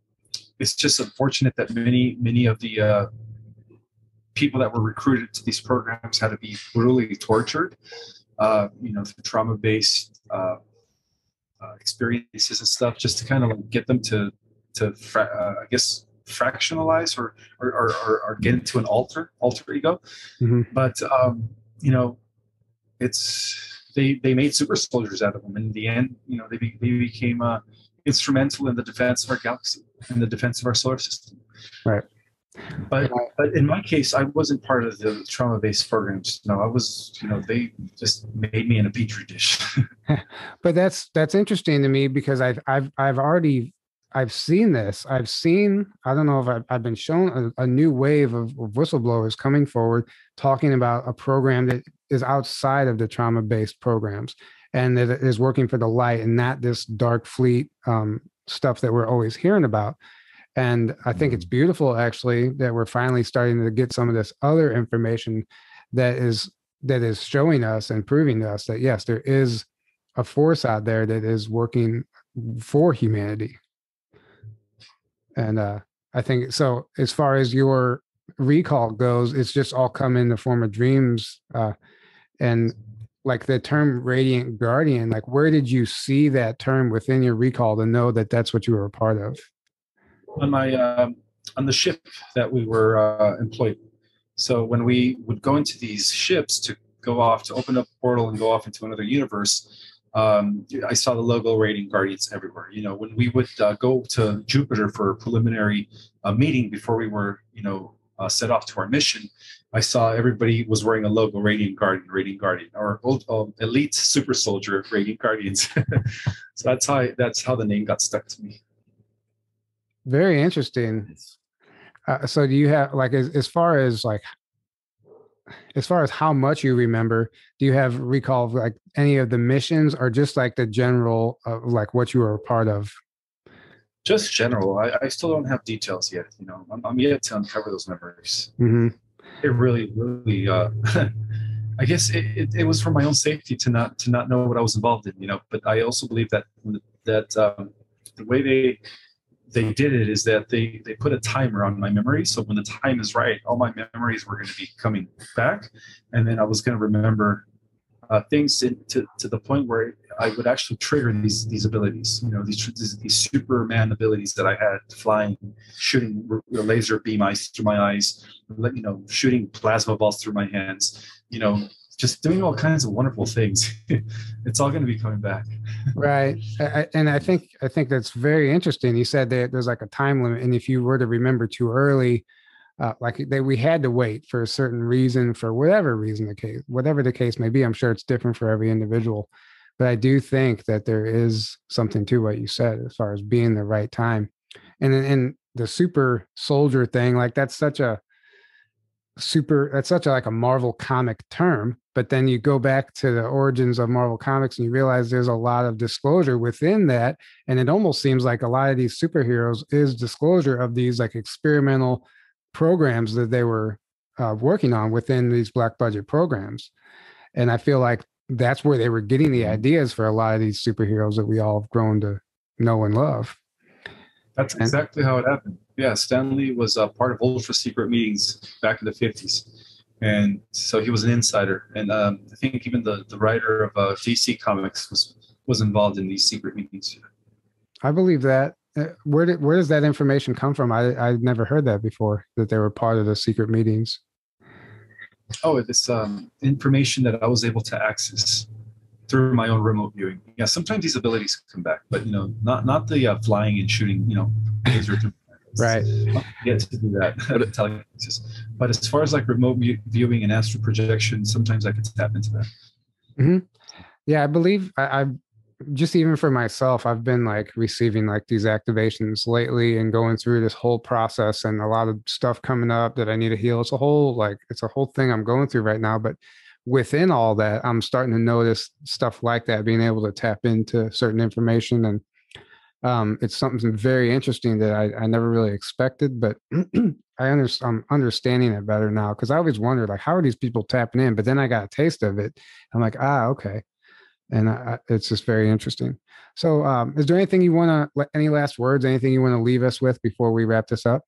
it's just unfortunate that many, many of the uh, people that were recruited to these programs had to be brutally tortured, uh, you know, through trauma-based uh, uh, experiences and stuff, just to kind of like get them to, to fra- uh, I guess, fractionalize or or, or, or, or get into an alter alter ego Mhm. but um you know it's they they made super soldiers out of them in the end you know they, be, they became uh instrumental in the defense of our galaxy in the defense of our solar system Right. But but in my case i wasn't part of the trauma-based programs no i was you know they just made me in a petri dish But that's that's interesting to me because I've I've I've already I've seen this. I've seen I don't know if I've, I've been shown a, a new wave of, of whistleblowers coming forward talking about a program that is outside of the trauma based programs and that is working for the light and not this dark fleet um, stuff that we're always hearing about. And I think it's beautiful actually that we're finally starting to get some of this other information that is that is showing us and proving to us that yes, there is a force out there that is working for humanity. And uh, I think so. As far as your recall goes, it's just all come in the form of dreams. Uh, and like the term radiant guardian, like where did you see that term within your recall to know that that's what you were a part of? On my um, on the ship that we were uh, employed. So when we would go into these ships to go off to open up a portal and go off into another universe, um, I saw the logo Radiant Guardians everywhere. You know, when we would uh, go to Jupiter for a preliminary uh, meeting before we were, you know, uh, set off to our mission, I saw everybody was wearing a logo Radiant Guardian, Radiant Guardian, or old, um, Elite Super Soldier Radiant Guardians. so that's how I, that's how the name got stuck to me. Very interesting. Uh, so do you have like as, as far as like as far as how much you remember do you have recall of like any of the missions or just like the general of like what you were a part of? Just general I, I still don't have details yet you know i'm, I'm yet to uncover those memories. Hmm it really really uh i guess it, it, it was for my own safety to not to not know what i was involved in you know but i also believe that that um, the way they they did it is that they they put a timer on my memory so when the time is right all my memories were going to be coming back and then i was going to remember uh, things in, to, to the point where I would actually trigger these these abilities. You know, these these, Superman abilities that I had: flying, shooting r- laser beam eyes through my eyes, you know, shooting plasma balls through my hands. You know, just doing all kinds of wonderful things. it's all going to be coming back. right I, and i think i think that's very interesting you said that there's like a time limit and if you were to remember too early uh, like they, we had to wait for a certain reason for whatever reason the case whatever the case may be i'm sure it's different for every individual but i do think that there is something to what you said as far as being the right time and and the super soldier thing like that's such a super that's such a like a marvel comic term but then you go back to the origins of marvel comics and you realize there's a lot of disclosure within that and it almost seems like a lot of these superheroes is disclosure of these like experimental programs that they were uh, working on within these black budget programs and i feel like that's where they were getting the ideas for a lot of these superheroes that we all have grown to know and love that's exactly how it happened. Yeah, Stan Lee was a part of ultra secret meetings back in the 50s. And so he was an insider. And um, I think even the, the writer of uh, DC Comics was, was involved in these secret meetings. I believe that. Uh, where did where does that information come from? I I never heard that before that they were part of the secret meetings. Oh, it's um, information that I was able to access through my own remote viewing. Yeah, sometimes these abilities come back, but you know, not not the uh, flying and shooting. You know, laser through. Right. Get to do that. telekinesis. But as far as like remote viewing and astral projection, sometimes I can tap into that. Mm-hmm. Yeah, I believe I, I've just even for myself, I've been like receiving like these activations lately and going through this whole process and a lot of stuff coming up that I need to heal. It's a whole like it's a whole thing I'm going through right now. But within all that, I'm starting to notice stuff like that, being able to tap into certain information. And um, it's something very interesting that I, I never really expected, but I I'm understanding it better now because I always wondered, like, how are these people tapping in? But then I got a taste of it. I'm like, ah, okay. And I, it's just very interesting. So, um, is there anything you want to, any last words, anything you want to leave us with before we wrap this up?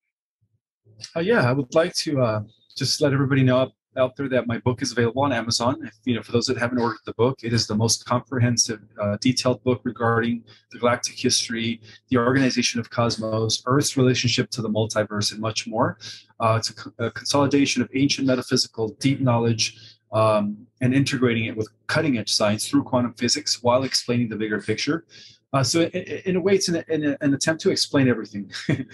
Uh, yeah, I would like to uh, just let everybody know out there that my book is available on Amazon. If, you know, for those that haven't ordered the book, it is the most comprehensive, uh, detailed book regarding the galactic history, the organization of cosmos, Earth's relationship to the multiverse, and much more. Uh, it's a, a, consolidation of ancient metaphysical deep knowledge um, and integrating it with cutting edge science through quantum physics while explaining the bigger picture. Uh, so, in, in, a way, it's an, an attempt to explain everything.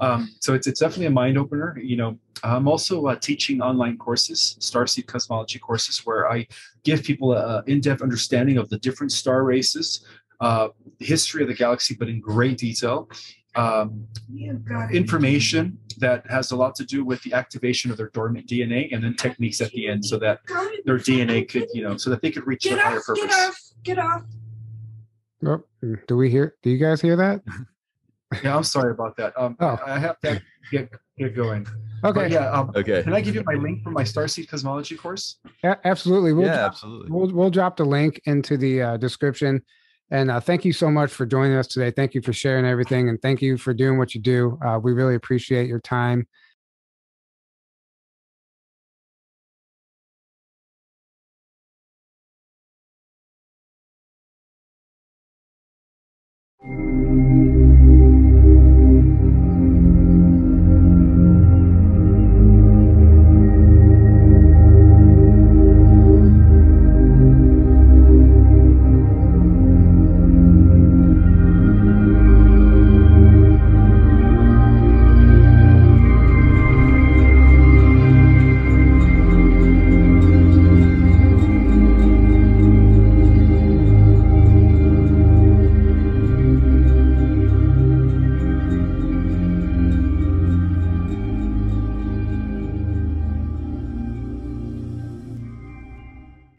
Um, so it's, it's definitely a mind opener. You know, I'm also uh, teaching online courses, starseed cosmology courses, where I give people an in-depth understanding of the different star races, uh, the history of the galaxy, but in great detail. Um, information that has a lot to do with the activation of their dormant DNA, and then techniques at the end, so that their DNA could, you know, so that they could reach their higher purpose. Get off! Get off! Oh, do we hear? Do you guys hear that? yeah, I'm sorry about that. Um, oh. I have to get get going. Okay. But yeah. Um, okay. Can I give you my link for my Starseed Cosmology course? Yeah, absolutely. We'll yeah, drop, absolutely. We'll we'll drop the link into the uh, description. And uh, thank you so much for joining us today. Thank you for sharing everything, and thank you for doing what you do. Uh, we really appreciate your time.